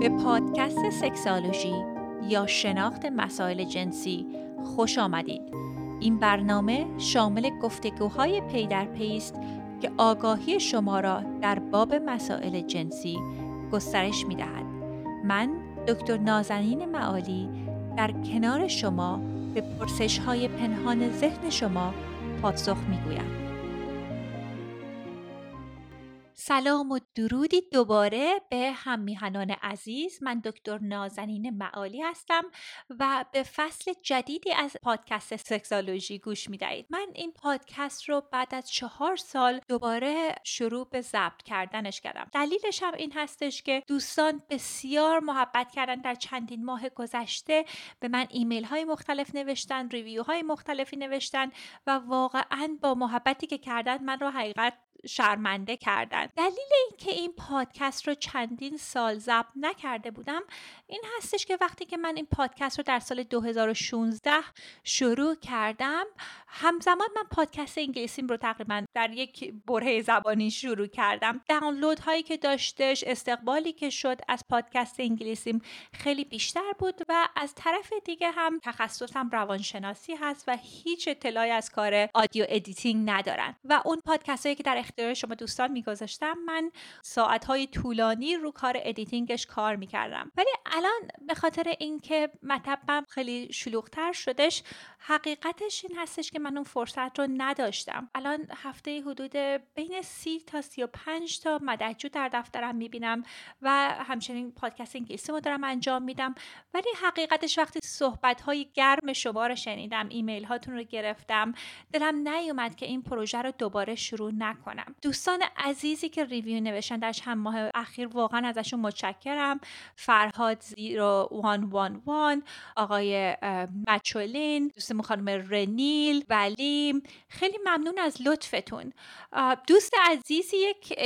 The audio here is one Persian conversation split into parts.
به پادکست سکسالوژی یا شناخت مسائل جنسی خوش آمدید. این برنامه شامل گفتگوهای پی در پی است که آگاهی شما را در باب مسائل جنسی گسترش می دهد. من دکتر نازنین معالی در کنار شما به پرسش های پنهان ذهن شما پاسخ می گویم. سلام و درودی دوباره به هم میهنان عزیز. من دکتر نازنین معالی هستم و به فصل جدیدی از پادکست سکسالوژی گوش می‌دهید. من این پادکست رو بعد از چهار سال دوباره شروع به ضبط کردنش کردم. دلیلش هم این هستش که دوستان بسیار محبت کردن. در چندین ماه گذشته به من ایمیل های مختلف نوشتن ریویو های مختلفی نوشتن و واقعا با محبتی که کردن من رو حقیقت شرمنده کردن. دلیل اینکه این پادکست رو چندین سال ضبط نکرده بودم این هستش که وقتی که من این پادکست رو در سال 2016 شروع کردم همزمان من پادکست انگلیسیم رو تقریبا در یک برهه زمانی شروع کردم. دانلود هایی که داشتش استقبالی که شد از پادکست انگلیسیم خیلی بیشتر بود و از طرف دیگه هم تخصصم روانشناسی هست و هیچ اطلاعی از کار audio editing ندارم. و اون پادکست هایی که در اختیار شما دوستان میگذاشتم من ساعت های طولانی رو کار editing ش کار می‌کردم. ولی الان به خاطر اینکه مطبم خیلی شلوغتر شدش حقیقتش این هستش که من اون فرصت رو نداشتم. الان هفته حدود بین سی تا سی و پنج تا مددجو در دفترم می‌بینم و همچنین پادکست انگلیسی رو دارم انجام میدم. ولی حقیقتش وقتی صحبت های گرم شما رو شنیدم ایمیل هاتون رو گرفتم دلم نیومد که این پروژه رو دوباره شروع نکنم. دوستان عزیزی که review نوشتن در چند ماه اخیر واقعا ازشون متشکرم. فرهاد زیرو وان وان وان آقای مچولین دوستمون خانم رنیل ولیم خیلی ممنون از لطفتون. دوست عزیزی یک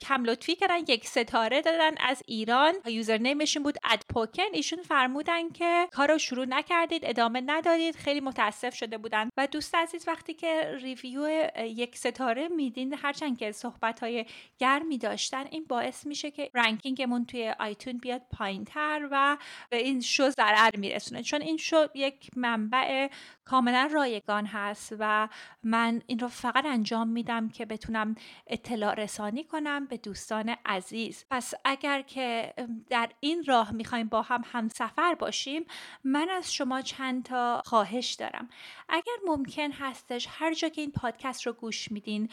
کم لطفی کردن یک ستاره دادن از ایران. یوزرنیمشون بود ادپوکن. ایشون فرمودن که کارو شروع نکردید ادامه ندادید. خیلی متاسف شده بودن. و دوست عزیز وقتی که ریویو یک ستاره میدین هرچند که صحبت های گرمی داشتن این باعث میشه که رنکینگمون توی آیتون بیاد پایین تر و به این شو ضرر میرسونه. چون این شو یک منبع کاملا رایگان هست و من این رو فقط انجام میدم که بتونم اطلاع رسانی کنم به دوستان عزیز. پس اگر که در این راه می‌خوایم با هم همسفر باشیم من از شما چند تا خواهش دارم. اگر ممکن هستش هر جا که این پادکست رو گوش میدین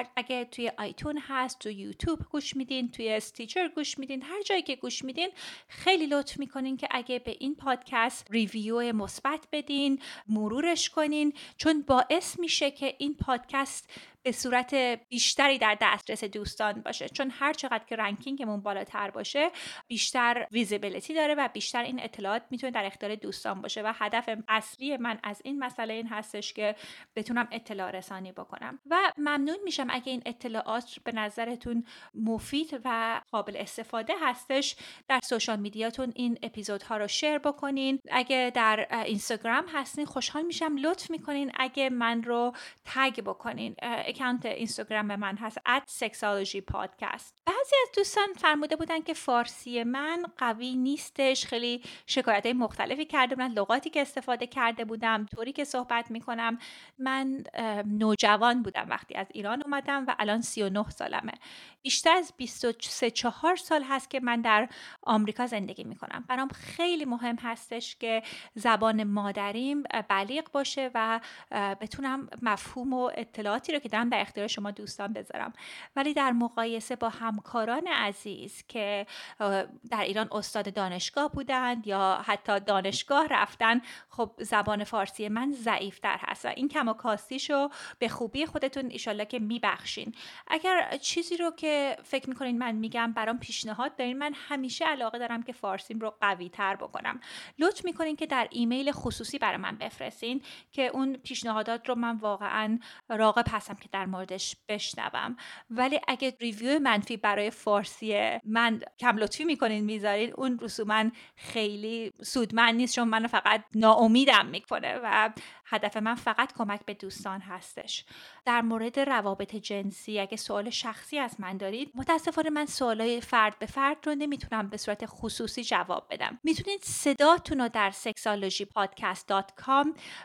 هر اگر توی iTunes هست تو یوتیوب گوش میدین توی Stitcher گوش میدین هر جایی که گوش میدین خیلی لطف می‌کنین که اگه به این پادکست review مثبت بدین مرورش کنین چون باعث میشه که این پادکست به صورت بیشتری در دسترس دوستان باشه. چون هر چقدر که ranking مون بالاتر باشه بیشتر visibility داره و بیشتر این اطلاعات می‌تونه در اختیار دوستان باشه. و هدف اصلی من از این مسئله این هستش که بتونم اطلاع رسانی بکنم. و ممنون میشم اگه این اطلاعات به نظرتون مفید و قابل استفاده هستش در سوشال میدیاتون این اپیزودها رو شیر بکنین. اگه در اینستاگرام هستین خوشحال میشم. لطف می‌کنین اگه من رو تگ بکنین. اکانت اینستاگرام من هست at sexology podcast بعضی از دوستان فرموده بودن که فارسی من قوی نیستش خیلی شکایت های مختلفی کرده بودن لغاتی که استفاده کرده بودم طوری که صحبت می‌کنم. من نوجوان بودم وقتی از ایران اومدم و الان 39 سالمه. بیشتر از 23 4 سال هست که من در آمریکا زندگی می‌کنم. برام خیلی مهم هستش که زبان مادریم بلیغ باشه و بتونم مفهوم و اطلاعاتی رو که دارم در اختیار شما دوستان بذارم. ولی در مقایسه با همکاران عزیز که در ایران استاد دانشگاه بودند یا حتی دانشگاه رفتن خب زبان فارسی من ضعیفتر هست و این کم و کاستیشو به خوبی خودتون ایشالله که میبخشین. اگر چیزی رو که فکر می‌کنین من میگم برام پیشنهاد دارین من همیشه علاقه دارم که فارسیم رو قوی تر بکنم. لطف می‌کنین که در ایمیل خصوصی برای من بفرستین که اون پیشنهادات رو من واقعا راغب هستم که در موردش بشنوم. ولی اگه ریویو منفی برای فارسی من کم لطفی می‌کنین می‌ذارین اون رسوما خیلی سودمند نیست چون من فقط ناامیدم می‌کنه و هدف من فقط کمک به دوستان هستش. در مورد روابط جنسی اگه سوال شخصی از من دارید متاسفانه من سوالای فرد به فرد رو نمی‌تونم به صورت خصوصی جواب بدم. می‌تونید صداتون رو در سکسالوژی پادکست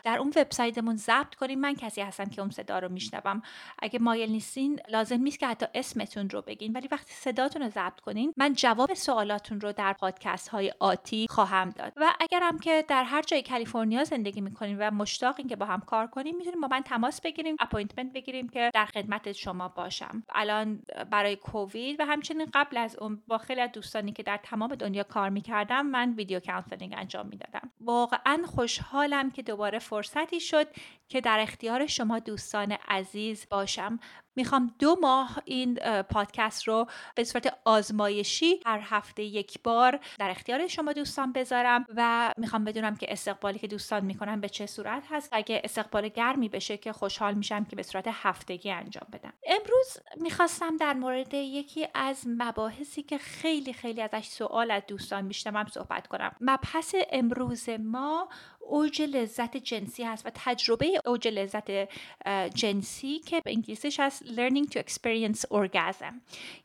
در اون وبسایتمون ضبط کنید. من کسی هستم که اون صدا رو میشنوم. اگه مایل نیستین لازم نیست که حتی اسمتون رو بگین ولی وقتی صداتون رو ضبط کنین من جواب سوالاتون رو در پادکست های آتی خواهم داد. و اگرم که در هر جای کالیفرنیا زندگی می‌کنین و مشتاقین که با هم کار کنیم می‌تونیم با من تماس بگیریم appointment بگیریم که در خدمت شما باشم. الان برای کووید و همچنین قبل از اون با خیلی از دوستانی که در تمام دنیا کار می‌کردم من video counseling انجام می‌دادم. واقعا خوشحالم که دوباره فرصتی شد که در اختیار شما دوستان عزیز باشم. می‌خوام دو ماه این پادکست رو به صورت آزمایشی هر هفته یک بار در اختیار شما دوستان بذارم و می‌خوام بدونم که استقبالی که دوستان می‌کنن به چه صورت هست. اگه استقبال گرمی بشه که خوشحال میشم که به صورت هفتگی انجام بدم. امروز می‌خواستم در مورد یکی از مباحثی که خیلی خیلی ازش سوال از دوستان میشنوم صحبت کنم. مبحث امروز ما اوج لذت جنسی هست و تجربه اوج لذت جنسی که به انگلیسیش هست learning to experience orgasm.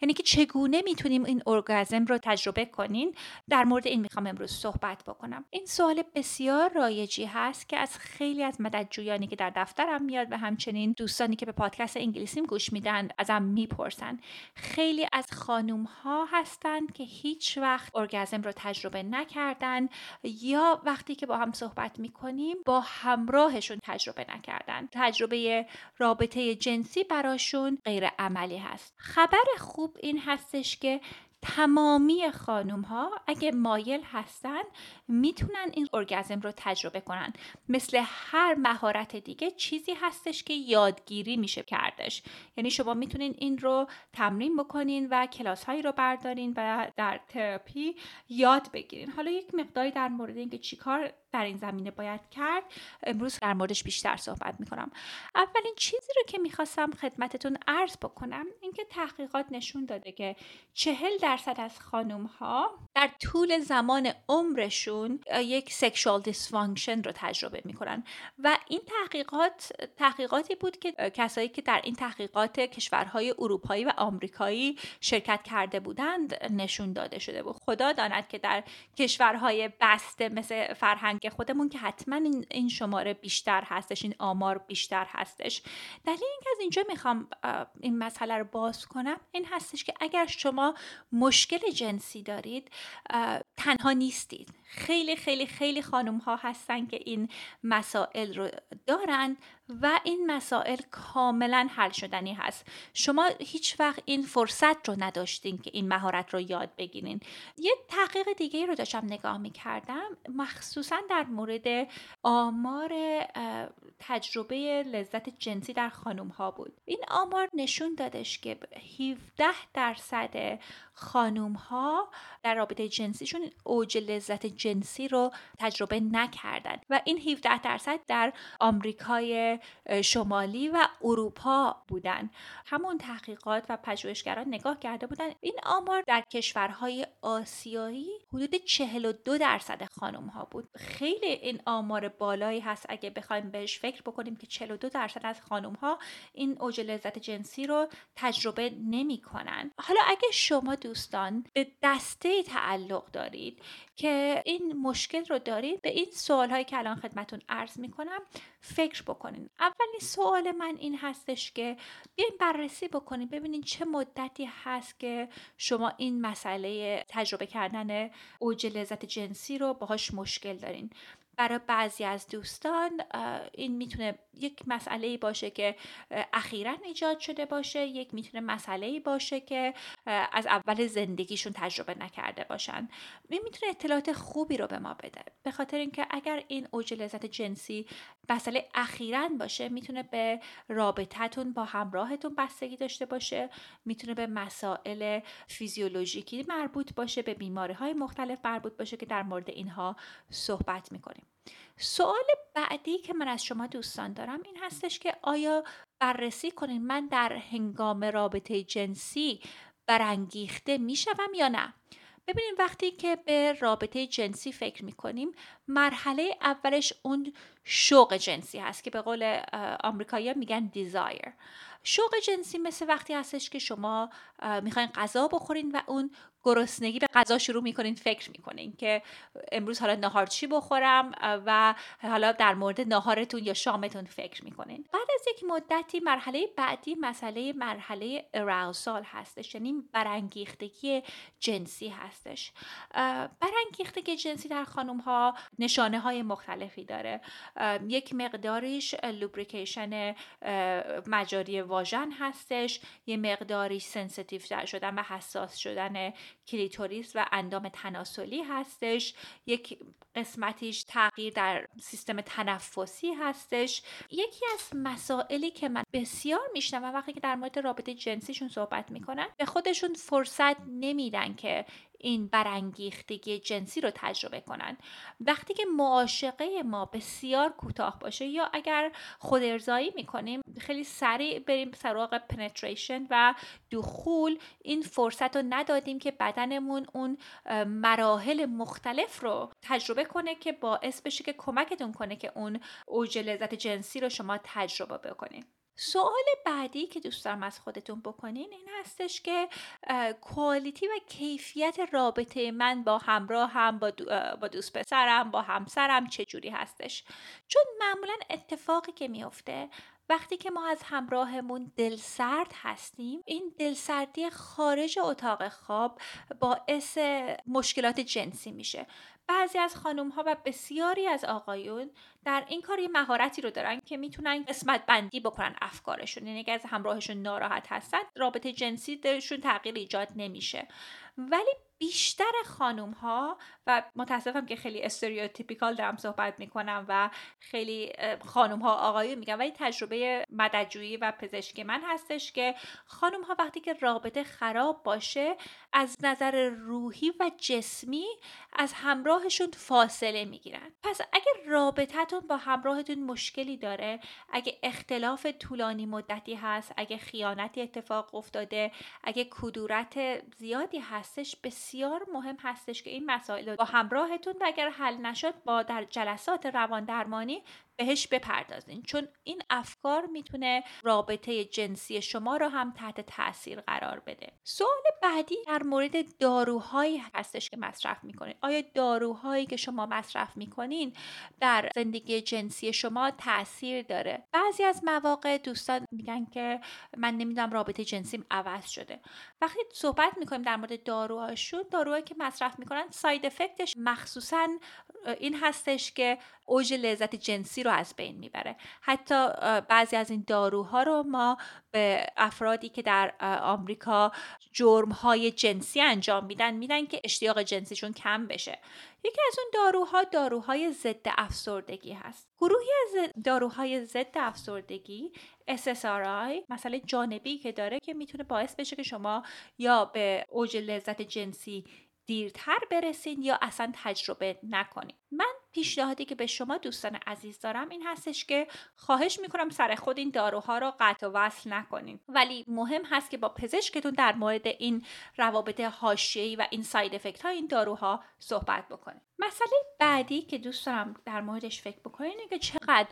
یعنی که چگونه می‌تونیم این ارگازم رو تجربه کنین؟ در مورد این می‌خوام امروز صحبت بکنم. این سوال بسیار رایجی هست که از خیلی از مددجویانی که در دفترم میاد و همچنین دوستانی که به پادکست انگلیسیم گوش میدن ازم می‌پرسن. خیلی از خانوم ها هستند که هیچ وقت ارگازم رو تجربه نکردن یا وقتی که با هم صحبت می‌کنیم با همراهشون تجربه نکردن. تجربه رابطه جنسی براشون غیر عملی هست. خبر خوب این هستش که تمامی خانوم ها اگه مایل هستن می‌تونن این ارگزم رو تجربه کنن. مثل هر مهارت دیگه چیزی هستش که یادگیری میشه کردش. یعنی شما می‌تونین این رو تمرین بکنین و کلاس هایی رو بردارین و در تراپی یاد بگیرین. حالا یک مقداری در مورد اینکه چیکار در این زمینه باید کرد امروز در موردش بیشتر صحبت می‌کنم. اولین چیزی رو که می‌خواستم خدمتتون عرض بکنم اینکه تحقیقات نشون داده که چهل درصد از خانم ها در طول زمان عمرشون یک sexual dysfunction رو تجربه می‌کنن. و این تحقیقات تحقیقاتی بود که کسایی که در این تحقیقات کشورهای اروپایی و آمریکایی شرکت کرده بودند نشون داده شده بود. خدا داند که در کشورهای بسته مثل فرهنگ که خودمون که حتما این شماره بیشتر هستش این آمار بیشتر هستش. دلیل اینکه از اینجا می‌خوام این مسئله رو باز کنم این هستش که اگر شما مشکل جنسی دارید تنها نیستید. خیلی خیلی خیلی خانم ها هستن که این مسائل رو دارن و این مسائل کاملا حل شدنی هست. شما هیچ وقت این فرصت رو نداشتین که این مهارت رو یاد بگیرین. یه تحقیق دیگه رو داشتم نگاه می‌کردم. مخصوصا در مورد آمار تجربه لذت جنسی در خانم ها بود. این آمار نشون دادش که 17 درصد خانوم ها در رابطه جنسیشون اوج لذت جنسی رو تجربه نکردن و این 17 درصد در آمریکای شمالی و اروپا بودن. همون تحقیقات و پژوهشگران نگاه کرده بودن. این آمار در کشورهای آسیایی حدود 42 درصد خانم ها بود. خیلی این آمار بالایی هست اگه بخوایم بهش فکر بکنیم که 42 درصد از خانم ها این اوج لذت جنسی رو تجربه نمی کنن. حالا اگه شما دوستان به دسته تعلق دارید که این مشکل رو دارید به این سوال هایی که الان خدمتون عرض می کنم فکر بکنین. اولین سوال من این هستش که بیاین بررسی بکنین ببینین چه مدتی هست که شما این مسئله تجربه کردن اوج لذت جنسی رو باهاش مشکل دارین. برای بعضی از دوستان این می‌تونه یک مسئله باشه که اخیرا ایجاد شده باشه یک می‌تونه مسئله باشه که از اول زندگیشون تجربه نکرده باشن. این می‌تونه اطلاعات خوبی رو به ما بده. به خاطر اینکه اگر این اوج لذت جنسی مسئله اخیرا باشه می‌تونه به رابطتون با همراهتون بستگی داشته باشه می‌تونه به مسائل فیزیولوژیکی مربوط باشه به بیماری های مختلف مربوط باشه که در مورد اینها صحبت می‌کنیم. سوال بعدی که من از شما دوستان دارم این هستش که آیا بررسی کنین من در هنگام رابطه جنسی برانگیخته می‌شوم یا نه؟ ببینیم وقتی که به رابطه جنسی فکر می‌کنیم مرحله اولش اون شوق جنسی هست که به قول آمریکایی میگن دیزایر شوق جنسی مثل وقتی هستش که شما می‌خواین غذا بخورین و اون گرسنگی به غذا شروع می‌کنین فکر می‌کنین که امروز حالا نهار چی بخورم و حالا در مورد نهارتون یا شامتون فکر می‌کنین. بعد از یک مدتی مرحله بعدی مسئله مرحله arousal هستش یعنی برانگیختگی جنسی هستش. برانگیختگی جنسی در خانم ها نشانه های مختلفی داره. یک مقداریش lubrication مجاری واژن هستش یه مقداری sensitive شدن و حساس شدن کلیتوریس و اندام تناسلی هستش. یک قسمتیش تغییر در سیستم تنفسی هستش. یکی از مسائلی که من بسیار میشنوم وقتی که در مورد رابطه جنسیشون صحبت می‌کنن به خودشون فرصت نمیدن که این برانگیختگی جنسی رو تجربه کنن. وقتی که معاشقه ما بسیار کوتاه باشه یا اگر خود ارضایی می‌کنیم خیلی سریع بریم سراغ penetration و دخول این فرصت رو ندادیم که بدنمون اون مراحل مختلف رو تجربه کنه که باعث بشه که کمکتون کنه که اون اوج لذت جنسی رو شما تجربه بکنید سوال بعدی که دوست دارم از خودتون بکنین این هستش که کوالیتی و کیفیت رابطه من با همراه هم با, با دوست پسرم با همسرم چجوری هستش؟ چون معمولا اتفاقی که میفته وقتی که ما از همراهمون دلسرد هستیم این دلسردی خارج اتاق خواب باعث مشکلات جنسی میشه. بعضی از خانم ها و بسیاری از آقایون در این کار یه مهارتی رو دارن که می‌تونن قسمت بندی بکنن افکارشون یعنی اگر از همراهشون ناراحت هستن رابطه جنسی درشون تغییر ایجاد نمیشه. ولی بیشتر خانوم ها و متاسفم که خیلی استریوتیپیکال دارم صحبت می‌کنم و خیلی خانوم ها آقایون میگم ولی تجربه مددجویی و پزشکی من هستش که خانوم ها وقتی که رابطه خراب باشه از نظر روحی و جسمی از همراهشون فاصله می‌گیرن. پس اگر رابطتون با همراهتون مشکلی داره اگه اختلاف طولانی مدتی هست اگه خیانتی اتفاق افتاده اگه کدورت زیادی هستش بسیار مهم هستش که این مسائل با همراهتون و اگر حل نشد با در جلسات روان درمانی بهش بپردازین. چون این افکار می‌تونه رابطه جنسی شما رو هم تحت تاثیر قرار بده. سوال بعدی در مورد داروهایی هستش که مصرف می‌کنین. آیا داروهایی که شما مصرف می‌کنین در زندگی جنسی شما تاثیر داره؟ بعضی از مواقع دوستان میگن که من نمی‌دونم رابطه جنسیم عوض شده. وقتی صحبت می‌کنیم در مورد داروهاشون داروهایی که مصرف می‌کنن ساید افکتش مخصوصا این هستش که اوج لذت جنسی رو از بین می‌بره. حتی بعضی از این داروها رو ما به افرادی که در آمریکا جرمهای جنسی انجام میدن میدن که اشتیاق جنسیشون کم بشه. یکی از اون داروها داروهای ضد افسردگی هست. گروهی از داروهای ضد افسردگی SSRI مسئله جانبی که داره که می‌تونه باعث بشه که شما یا به اوج لذت جنسی دیرتر برسین یا اصلا تجربه نکنین. من پیشنهادی که به شما دوستان عزیز دارم این هستش که خواهش می‌کنم سر خود این داروها رو قطع و وصل نکنین. ولی مهم هست که با پزشکتون در مورد این روابط حاشیه‌ای و این ساید افکت های این داروها صحبت بکنید مسئله بعدی که دوست دارم در موردش فکر بکنین که چقدر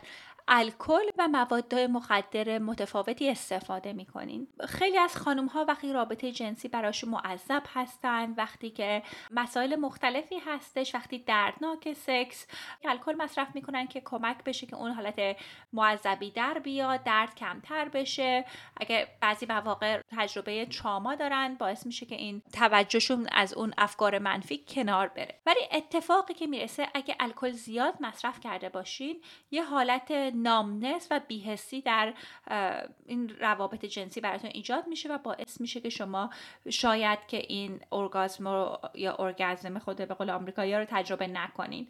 الکل و مواد مخدر متفاوتی استفاده می‌کنین. خیلی از خانم ها وقتی رابطه جنسی براشون معذب هستن وقتی که مسائل مختلفی هستش وقتی دردناک سکس الکل مصرف می‌کنن که کمک بشه که اون حالت معذبی در بیاد درد کمتر بشه. اگه بعضی مواقع تجربه تراما دارن باعث میشه که این توجهشون از اون افکار منفی کنار بره. ولی اتفاقی که می‌رسه اگه الکل زیاد مصرف کرده باشین یه حالت نامنس و بیهسی در این روابط جنسی براتون ایجاد میشه و باعث میشه که شما شاید که این ارگازم یا ارگازم خود به قول آمریکایی رو تجربه نکنین.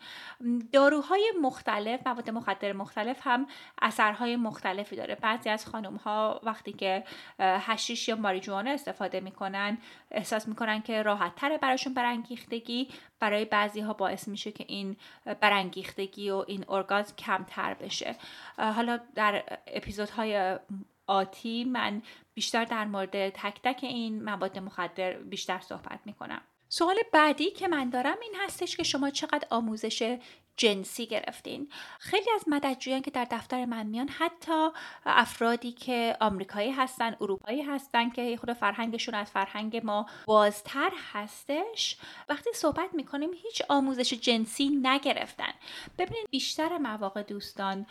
داروهای مختلف مواد مخدر مختلف هم اثرهای مختلفی داره. بعضی از خانم ها وقتی که هشیش یا ماریجوانا استفاده می‌کنن احساس می‌کنن که راحت تره براشون برانگیختگی. برای بعضی ها باعث میشه که این برانگیختگی و این ارگازم کمتر بشه. حالا در اپیزودهای آتی من بیشتر در مورد تک تک این مواد مخدر بیشتر صحبت می‌کنم. سوال بعدی که من دارم این هستش که شما چقدر آموزش جنسی گرفتین. خیلی از مددجویان که در دفتر من میان حتی افرادی که آمریکایی هستن اروپایی هستن که خود فرهنگشون از فرهنگ ما بازتر هستش وقتی صحبت می‌کنیم هیچ آموزش جنسی نگرفتن. ببینید بیشتر مواقع دوستان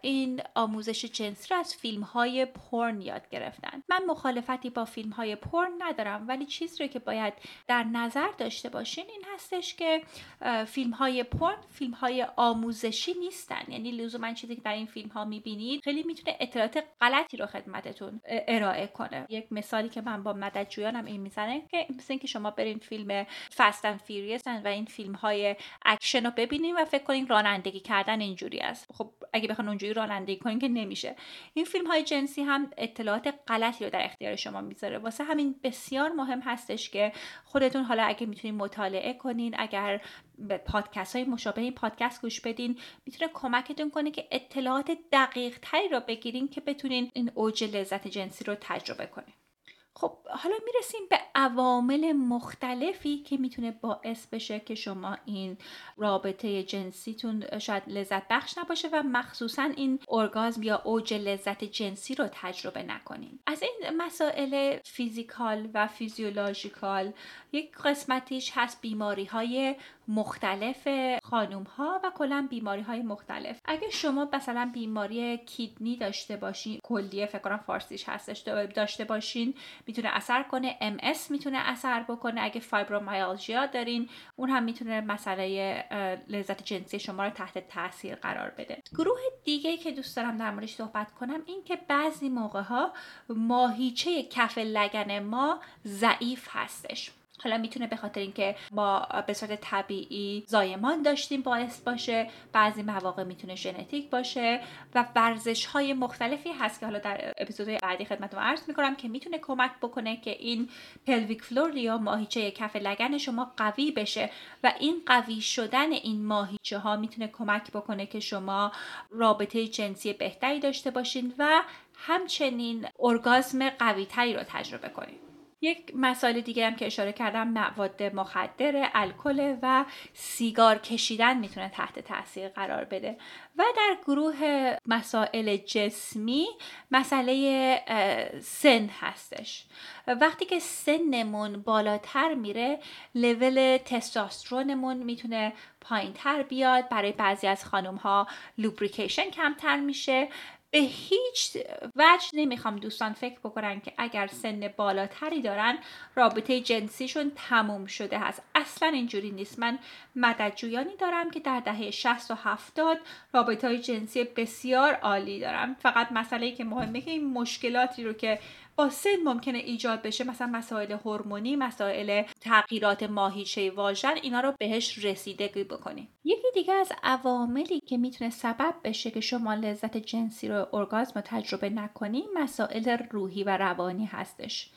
این آموزش جنسی رو از فیلم های پرن یاد گرفتن. من مخالفتی با فیلم های پرن ندارم ولی چیزی که باید در نظر داشته باشین این هستش که فیلم های پرن فیلم های آموزشی نیستن. یعنی لزوما چیزی که در این فیلم ها می‌بینید خیلی می‌تونه اطلاعات غلطی رو خدمتتون ارائه کنه. یک مثالی که من با مددجویانم این می‌زنه که مثل اینکه شما برین فیلم Fast and Furious و این فیلم های اکشن رو ببینید و فکر کنین رانندگی کردن اینجوری است. خب اگه بخوان اونجوری رانندگی کنین که نمیشه. این فیلم های جنسی هم اطلاعات غلطی رو در اختیار شما می‌ذاره. واسه همین بسیار مهم هستش که خودتون حالا اگه می‌تونین مطالعه کنین اگر به پادکست های مشابه این پادکست گوش بدین. می‌تونه کمکتون کنه که اطلاعات دقیق تری رو بگیرین که بتونین این اوج لذت جنسی رو تجربه کنین. خب حالا می‌رسیم به عوامل مختلفی که می‌تونه باعث بشه که شما این رابطه جنسیتون شاید لذت بخش نباشه و مخصوصا این ارگازم یا اوج لذت جنسی رو تجربه نکنین. از این مسائل فیزیکال و فیزیولوژیکال یک قسمتیش هست بیماری های مختلف خانوم ها و کلا بیماری های مختلف. اگه شما مثلا بیماری کیدنی داشته باشین کلیه فکر کنم فارسیش هستش داشته باشین می‌تونه اثر کنه. MS می‌تونه اثر بکنه. اگه فایبرومایالژیا دارین اون هم می‌تونه مسئله لذت جنسی شما رو تحت تاثیر قرار بده. گروه دیگه که دوست دارم در موردش صحبت کنم این که بعضی موقع ها ماهیچه کف لگن ما ضعیف هستش. حالا می‌تونه به خاطر اینکه ما به صورت طبیعی زایمان داشتیم باعث باشه بعضی مواقع می‌تونه ژنتیک باشه و ورزش های مختلفی هست که حالا در اپیزودهای بعدی خدمتتون عرض می‌کنم که می‌تونه کمک بکنه که این pelvic floor یا ماهیچه کف لگن شما قوی بشه و این قوی شدن این ماهیچه ها می‌تونه کمک بکنه که شما رابطه جنسی بهتری داشته باشین و همچنین ارگازم قوی تری رو تجربه کنید یک مسائل دیگه هم که اشاره کردم مواد مخدر الکل و سیگار کشیدن می‌تونه تحت تاثیر قرار بده. و در گروه مسائل جسمی مسئله سن هستش. وقتی که سنمون بالاتر میره لول تستاسترونمون می‌تونه پایین تر بیاد. برای بعضی از خانم ها لوبریکیشن کمتر میشه. به هیچ وجه نمی‌خوام دوستان فکر بکنن که اگر سن بالاتری دارن رابطه جنسیشون تموم شده هست. اصلا اینجوری نیست. من مددجویانی دارم که در دهه 60 و 70 رابطه های جنسی بسیار عالی دارم. فقط مسئله که مهمه که این مشکلاتی رو که با سن ممکنه ایجاد بشه. مثلا مسائل هورمونی مسائل تغییرات ماهیچه واژن اینا رو بهش رسیدگی بکنیم یکی دیگه از عواملی که می‌تونه سبب بشه که شما لذت جنسی رو ارگازم رو تجربه نکنیم مسائل روحی و روانی هستش.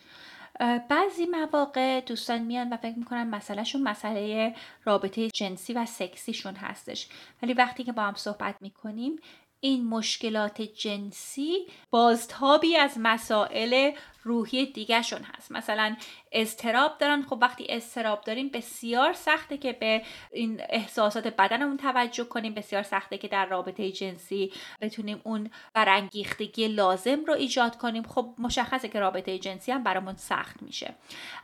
بعضی مواقع دوستان میان و فکر می‌کنن مسئلهشون مسئله رابطه جنسی و سکسیشون هستش. ولی وقتی که با هم صحبت می‌کنیم این مشکلات جنسی بازتابی از مسائل روحی دیگهشون هست. مثلا استراب دارن. خب وقتی استراب داریم بسیار سخته که به این احساسات بدنمون توجه کنیم. بسیار سخته که در رابطه جنسی بتونیم اون برانگیختگی لازم رو ایجاد کنیم. خب مشخصه که رابطه جنسی هم برامون سخت میشه.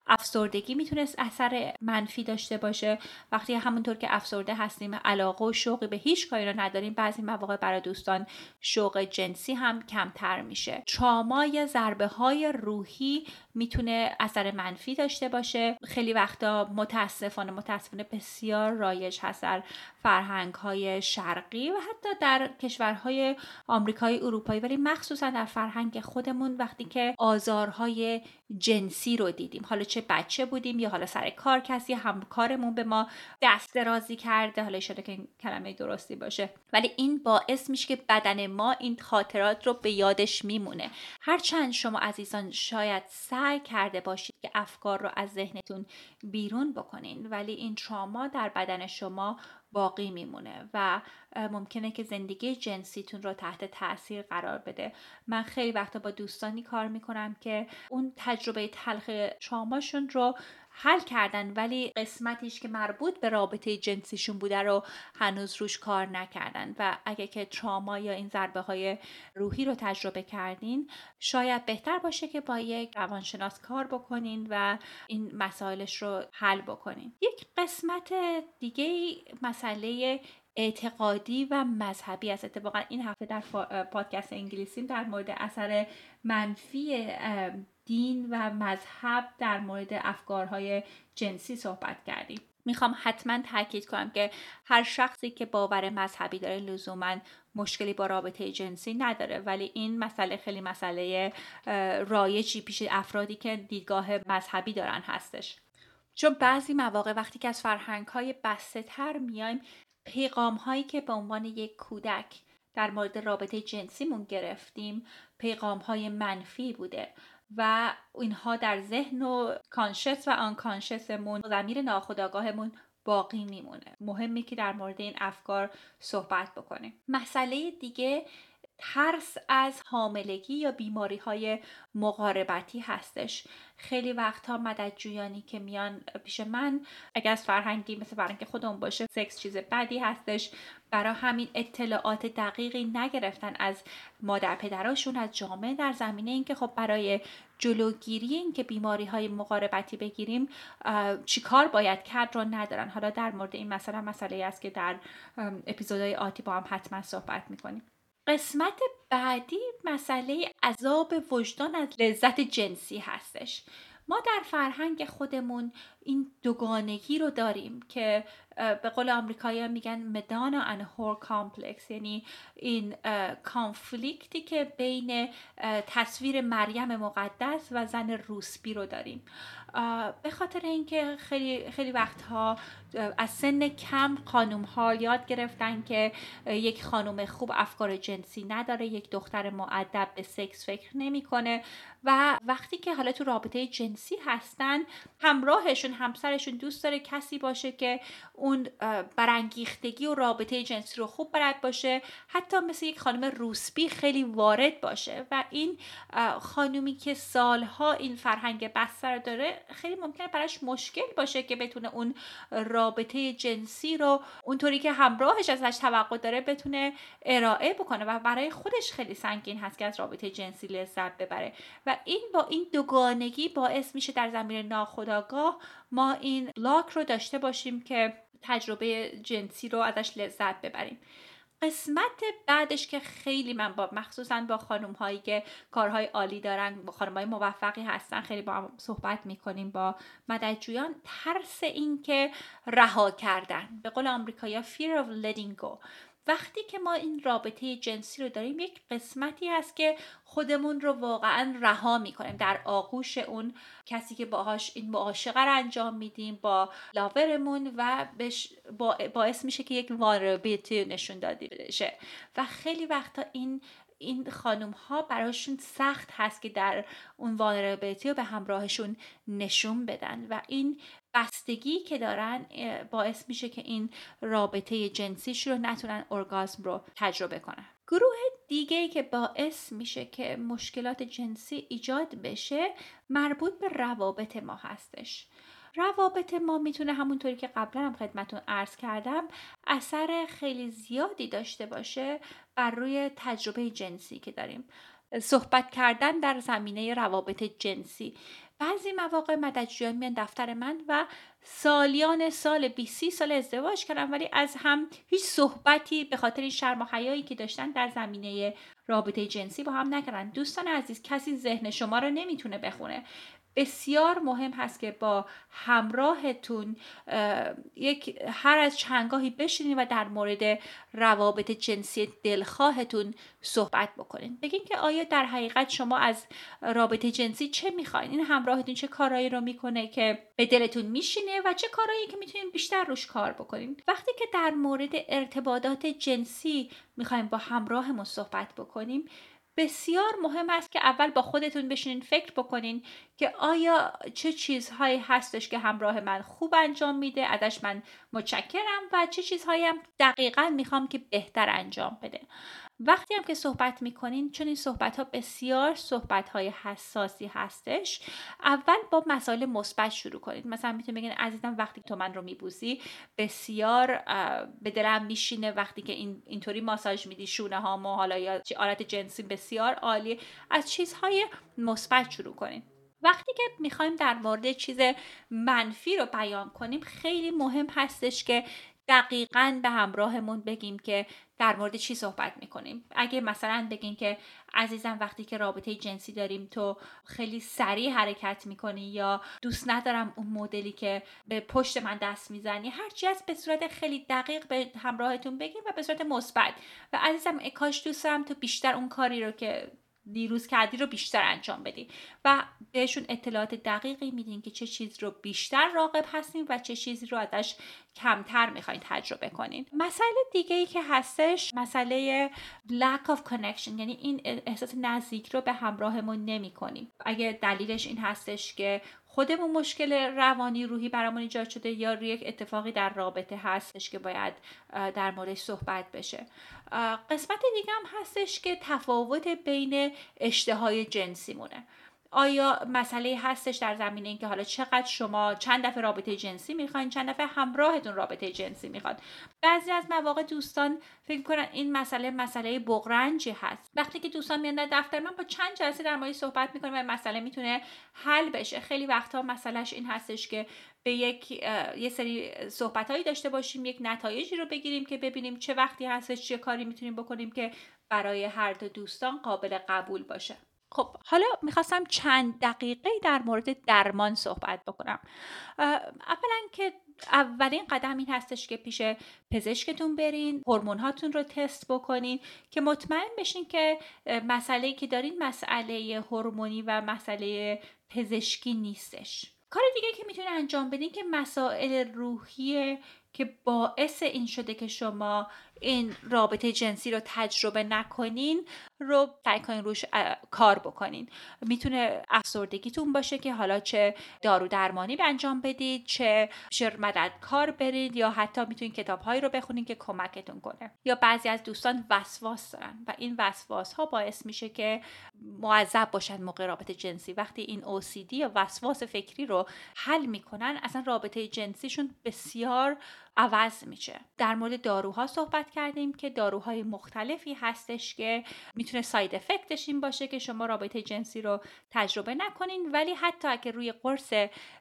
افسردگی می‌تونست اثر منفی داشته باشه. وقتی همونطور که افسرده هستیم علاقه و شوقی به هیچ کاری رو نداریم بعضی مواقع برای دوستان شوق جنسی هم کمتر میشه. ترامای ضربه های روحی می‌تونه اثر منفی داشته باشه. خیلی وقتا متاسفانه متاسفانه بسیار رایج هست در فرهنگ های شرقی و حتی در کشورهای آمریکایی اروپایی. ولی مخصوصا در فرهنگ خودمون وقتی که آزارهای جنسی رو دیدیم حالا چه بچه بودیم یا حالا سر کار کسی همکارمون به ما دست درازی کرده حالا اشاره که این کلمه درستی باشه. ولی این باعث میشه که بدن ما این خاطرات رو به یادش میمونه. هرچند شما عزیزان شاید سعی کرده باشید که افکار رو از ذهنتون بیرون بکنین ولی این تراما در بدن شما باقی میمونه و ممکنه که زندگی جنسیتون رو تحت تاثیر قرار بده. من خیلی وقتا با دوستانی کار می‌کنم که اون تجربه تلخ تراماشون رو حل کردن ولی قسمتیش که مربوط به رابطه جنسیشون بوده رو هنوز روش کار نکردن. و اگه که تراما یا این ضربه های روحی رو تجربه کردین شاید بهتر باشه که با یک روانشناس کار بکنین و این مسائلش رو حل بکنین. یک قسمت دیگه مسئله اعتقادی و مذهبی است. اتفاقا این هفته در پادکست انگلیسیم در مورد اثر منفی دین و مذهب در مورد افکارهای جنسی صحبت کردیم. می‌خوام حتما تاکید کنم که هر شخصی که باور مذهبی داره لزوما مشکلی با رابطه جنسی نداره ولی این مسئله خیلی مسئله رایجی پیش افرادی که دیدگاه مذهبی دارن هستش. چون بعضی مواقع وقتی که از فرهنگ های بسته تر میایم پیغام هایی که به عنوان یک کودک در مورد رابطه جنسیمون گرفتیم پیغام های منفی بوده. و اینها در ذهن و کانشس و آنکانشسمون زمیر ناخودآگاهمون باقی میمونه. مهمی که در مورد این افکار صحبت بکنیم. مسئله دیگه ترس از حاملگی یا بیماری های مقاربتی هستش. خیلی وقتها مددجویانی که میان پیش من اگر از فرهنگی مثل فرهنگ خودمون باشه سکس چیز بدی هستش. برای همین اطلاعات دقیقی نگرفتن از مادر پدراشون از جامعه در زمینه اینکه خب برای جلوگیری اینکه بیماری های مقاربتی بگیریم چیکار باید کرد رو ندارن. حالا در مورد این مسئله مسئله است که در اپیزودهای آتی با هم حتما صحبت می‌کنیم. قسمت بعدی مسئله عذاب وجدان از لذت جنسی هستش. ما در فرهنگ خودمون این دوگانگی رو داریم که به قول آمریکایی میگن Madonna and whore complex. یعنی این conflict ی که بین تصویر مریم مقدس و زن روسبی رو داریم. به خاطر اینکه خیلی خیلی وقتها از سن کم خانوم ها یاد گرفتن که یک خانوم خوب افکار جنسی نداره یک دختر معدب به سکس فکر نمی‌کنه. و وقتی که حالا تو رابطه جنسی هستن همراهشون همسرشون دوست داره کسی باشه که اون برانگیختگی و رابطه جنسی رو خوب بلد باشه. حتی مثل یک خانم روسبی خیلی وارد باشه و این خانومی که سالها این فرهنگ بستر داره خیلی ممکنه براش مشکل باشه که بتونه اون رابطه جنسی رو اونطوری که همراهش ازش توقع داره بتونه ارائه بکنه و برای خودش خیلی سنگین هست که از رابطه جنسی لذت ببره. و این با این دوگانگی باعث میشه در زمین ناخودآگاه ما این لاک رو داشته باشیم که تجربه جنسی رو ازش لذت ببریم. قسمت بعدش که خیلی من با مخصوصا با خانم هایی که کارهای عالی دارن با خانم های موفقی هستن خیلی با هم صحبت می‌کنیم با مددجویان ترس این که رها کردن. به قول آمریکایی fear of letting go. وقتی که ما این رابطه جنسی رو داریم یک قسمتی هست که خودمون رو واقعا رها می‌کنیم. در آغوش اون کسی که باهاش این معاشقه رو انجام میدیم با لاورمون و باعث میشه که یک واربیتی نشون داده بشه. و خیلی وقتا این این خانم ها براشون سخت هست که در اون وانربیتی رو به همراهشون نشون بدن و این بستگی که دارن باعث میشه که این رابطه جنسیش رو نتونن ارگازم رو تجربه کنن. گروه دیگه که باعث میشه که مشکلات جنسی ایجاد بشه مربوط به روابط ما هستش. روابط ما می‌تونه همونطوری که قبلا هم خدمتون عرض کردم اثر خیلی زیادی داشته باشه بر روی تجربه جنسی که داریم. صحبت کردن در زمینه روابط جنسی. بعضی مواقع مددجویان میان دفتر من و سالیان سال 20 سال ازدواج کردن ولی از هم هیچ صحبتی به خاطر این شرم و حیایی که داشتن در زمینه رابطه جنسی با هم نکردن. دوستان عزیز کسی ذهن شما رو نمی‌تونه بخونه. بسیار مهم هست که با همراهتون یک هر از چندگاهی بشینید و در مورد روابط جنسی دلخواهتون صحبت بکنید بگین که آیا در حقیقت شما از رابطه جنسی چه می‌خواین؟ این همراهتون چه کارهایی رو می‌کنه که به دلتون میشینه و چه کارهایی که می‌تونین بیشتر روش کار بکنین؟ وقتی که در مورد ارتباطات جنسی می‌خوایم با همراهمون صحبت بکنیم بسیار مهم است که اول با خودتون بشینین فکر بکنین که آیا چه چیزهایی هستش که همراه من خوب انجام میده ازش من متشکرم و چه چیزهایی هم دقیقا می‌خوام که بهتر انجام بده. وقتی هم که صحبت می‌کنین چون این صحبت ها بسیار صحبت های حساسی هستش اول با مسائل مثبت شروع کنید. مثلا می‌تونید بگین عزیزم وقتی تو من رو میبوسی بسیار به دلم میشینه وقتی که این اینطوری ماساژ میدی شونه ها و حالا یا آلت جنسی بسیار عالی از چیزهای مثبت شروع کنید وقتی که می‌خوایم در مورد چیز منفی رو بیان کنیم خیلی مهم هستش که دقیقا به همراهمون بگیم که در مورد چی صحبت می‌کنیم. اگه مثلا بگین که عزیزم وقتی که رابطه جنسی داریم تو خیلی سریع حرکت می‌کنی یا دوست ندارم اون مدلی که به پشت من دست می‌زنی هرچی از به صورت خیلی دقیق به همراهتون بگیم و به صورت مثبت. و عزیزم کاش دوست دارم تو بیشتر اون کاری رو که دیروز کردی رو بیشتر انجام بدی. و بهشون اطلاعات دقیقی میدین که چه چیز رو بیشتر راقب هستین و چه چیزی رو ازش کمتر می‌خواین تجربه کنین. مسئله دیگه ای که هستش مسئله lack of connection یعنی این احساس نزدیک رو به همراهمون نمی کنیم اگه دلیلش این هستش که خودمون مشکل روانی روحی برامون ایجاد شده یا یک اتفاقی در رابطه هستش که باید در موردش صحبت بشه. قسمت دیگه هم هستش که تفاوت بین اشتهای جنسی مونه آیا مسئله هستش در زمینه اینکه حالا چقدر شما چند دفعه رابطه جنسی می‌خواین چند دفعه همراهتون رابطه جنسی می‌خواد؟ بعضی از مواقع دوستان فکر کنن این مسئله مسئله بغرنجی هست. وقتی که دوستان میان دفتر من با چند جلسه در مورد صحبت می‌کنیم و مسئله می‌تونه حل بشه. خیلی وقتها مسئلهش این هستش که به یک یه سری صحبت هایی داشته باشیم یک نتایجی رو بگیریم که ببینیم چه وقتی هستش چه کاری می‌تونیم بکنیم که برای هر دو دوستان قابل قبول باشه. خب حالا می‌خواستم چند دقیقه در مورد درمان صحبت بکنم. اولا که اولین قدم این هستش که پیش پزشکتون برین هورمون هاتون رو تست بکنین که مطمئن بشین که مسئله که دارین مسئله هورمونی و مسئله پزشکی نیستش. کار دیگه که می‌تونین انجام بدین که مسائل روحی که باعث این شده که شما این رابطه جنسی رو تجربه نکنین رو سعی کنین روش کار بکنین. می‌تونه افسردگیتون باشه که حالا چه دارو درمانی انجام بدید چه مدد کار برید یا حتی می‌تونین کتابهایی رو بخونین که کمکتون کنه. یا بعضی از دوستان وسواس دارن و این وسواس ها باعث میشه که معذب باشن موقع رابطه جنسی. وقتی این OCD یا وسواس فکری رو حل می‌کنن اصلا رابطه جنسیشون بسیار عوض میشه. در مورد داروها صحبت کردیم که داروهای مختلفی هستش که می‌تونه ساید افکتش این باشه که شما رابطه جنسی رو تجربه نکنین ولی حتی اگر روی قرص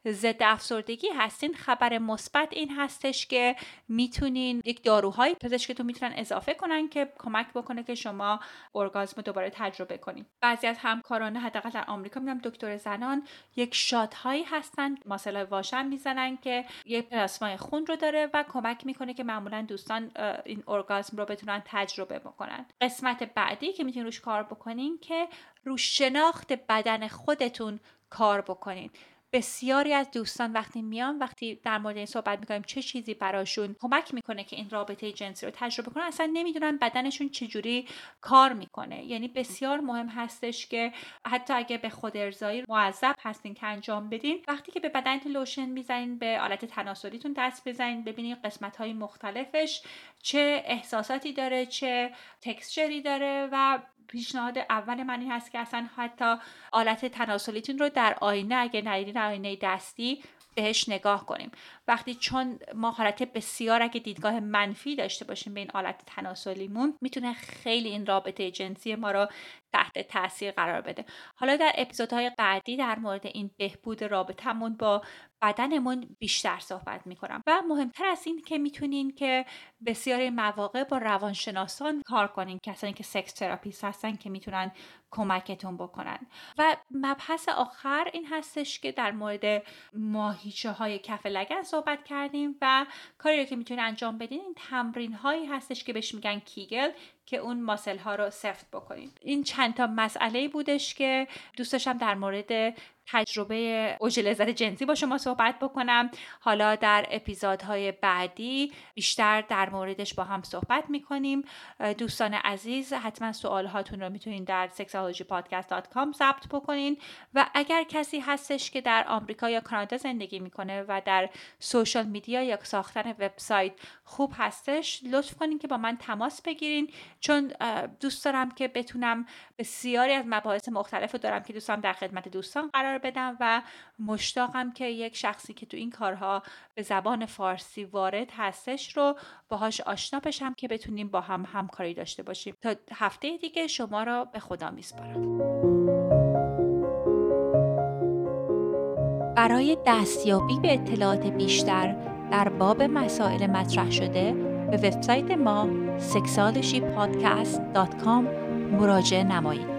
ضد افسردگی هستین خبر مثبت این هستش که می‌تونین یک داروهای پزشکتون می‌تونن اضافه کنن که کمک بکنه که شما ارگازم دوباره تجربه کنین. بعضی از همکاران حداقل در آمریکا می‌دونم دکتر زنان یک شات هایی هستن ماسل واشن می‌زنن که یک پلاسمای خون رو داره و کمک می‌کنه که معمولا دوستان این ارگازم رو بتونن تجربه بکنن. قسمت بعدی که می‌تونین روش کار بکنین که رو شناخت بدن خودتون کار بکنین. بسیاری از دوستان وقتی میان وقتی در مورد این صحبت می‌کنیم چه چیزی براشون کمک می‌کنه که این رابطه جنسی رو تجربه کنن اصلا نمی‌دونن بدنشون چجوری کار می‌کنه. یعنی بسیار مهم هستش که حتی اگه به خود ارزایی معذب هستین که انجام بدین وقتی که به بدنتون لوشن می‌زنین به آلت تناسلیتون دست بزنین ببینید قسمت های مختلفش چه احساساتی داره چه تکسچری داره و پیشنهاد اول من این هست که اصلا حتی آلت تناسلیتون رو در آینه اگه ندیدین آینه دستی بهش نگاه کنیم. وقتی چون ما حالت بسیار اگه دیدگاه منفی داشته باشیم به این آلت تناسلیمون می‌تونه خیلی این رابطه جنسی ما رو تحت تاثیر قرار بده. حالا در اپیزودهای بعدی در مورد این بهبود رابطهمون با بدنمون بیشتر صحبت می‌کنم و مهمتر از این که می‌تونین که بسیاری مواقع با روانشناسان کار کنین کسانی که sex therapist هستن که می‌تونن کمکتون بکنن. و مبحث آخر این هستش که در مورد ماهیچه های کف لگن صحبت کردیم و کاری که می‌تونین انجام بدین این تمرین هایی هستش که بهش میگن Kegel. که اون ماسل ها رو سفت بکنین این چند تا مسئله بودش که دوست داشتم در مورد تجربه اوج لذت جنسی با شما صحبت بکنم. حالا در اپیزودهای بعدی بیشتر در موردش با هم صحبت می‌کنیم. دوستان عزیز حتما سوال هاتون رو می‌تونین در sexologypodcast.com ثبت بکنین. و اگر کسی هستش که در آمریکا یا کانادا زندگی می‌کنه و در سوشال میدیا یا ساختن وبسایت خوب هستش لطف کنین که با من تماس بگیرین. چون دوست دارم که بتونم بسیاری از مباحث مختلف رو دارم که دوستم در خدمت دوستان قرار بدم و مشتاقم که یک شخصی که تو این کارها به زبان فارسی وارد هستش رو باهاش آشنا بشم که بتونیم با هم همکاری داشته باشیم. تا هفته دیگه شما را به خدا میسپارم. برای دستیابی به اطلاعات بیشتر در باب مسائل مطرح شده به وبسایت ما sexualshypodcast.com مراجعه نمایید.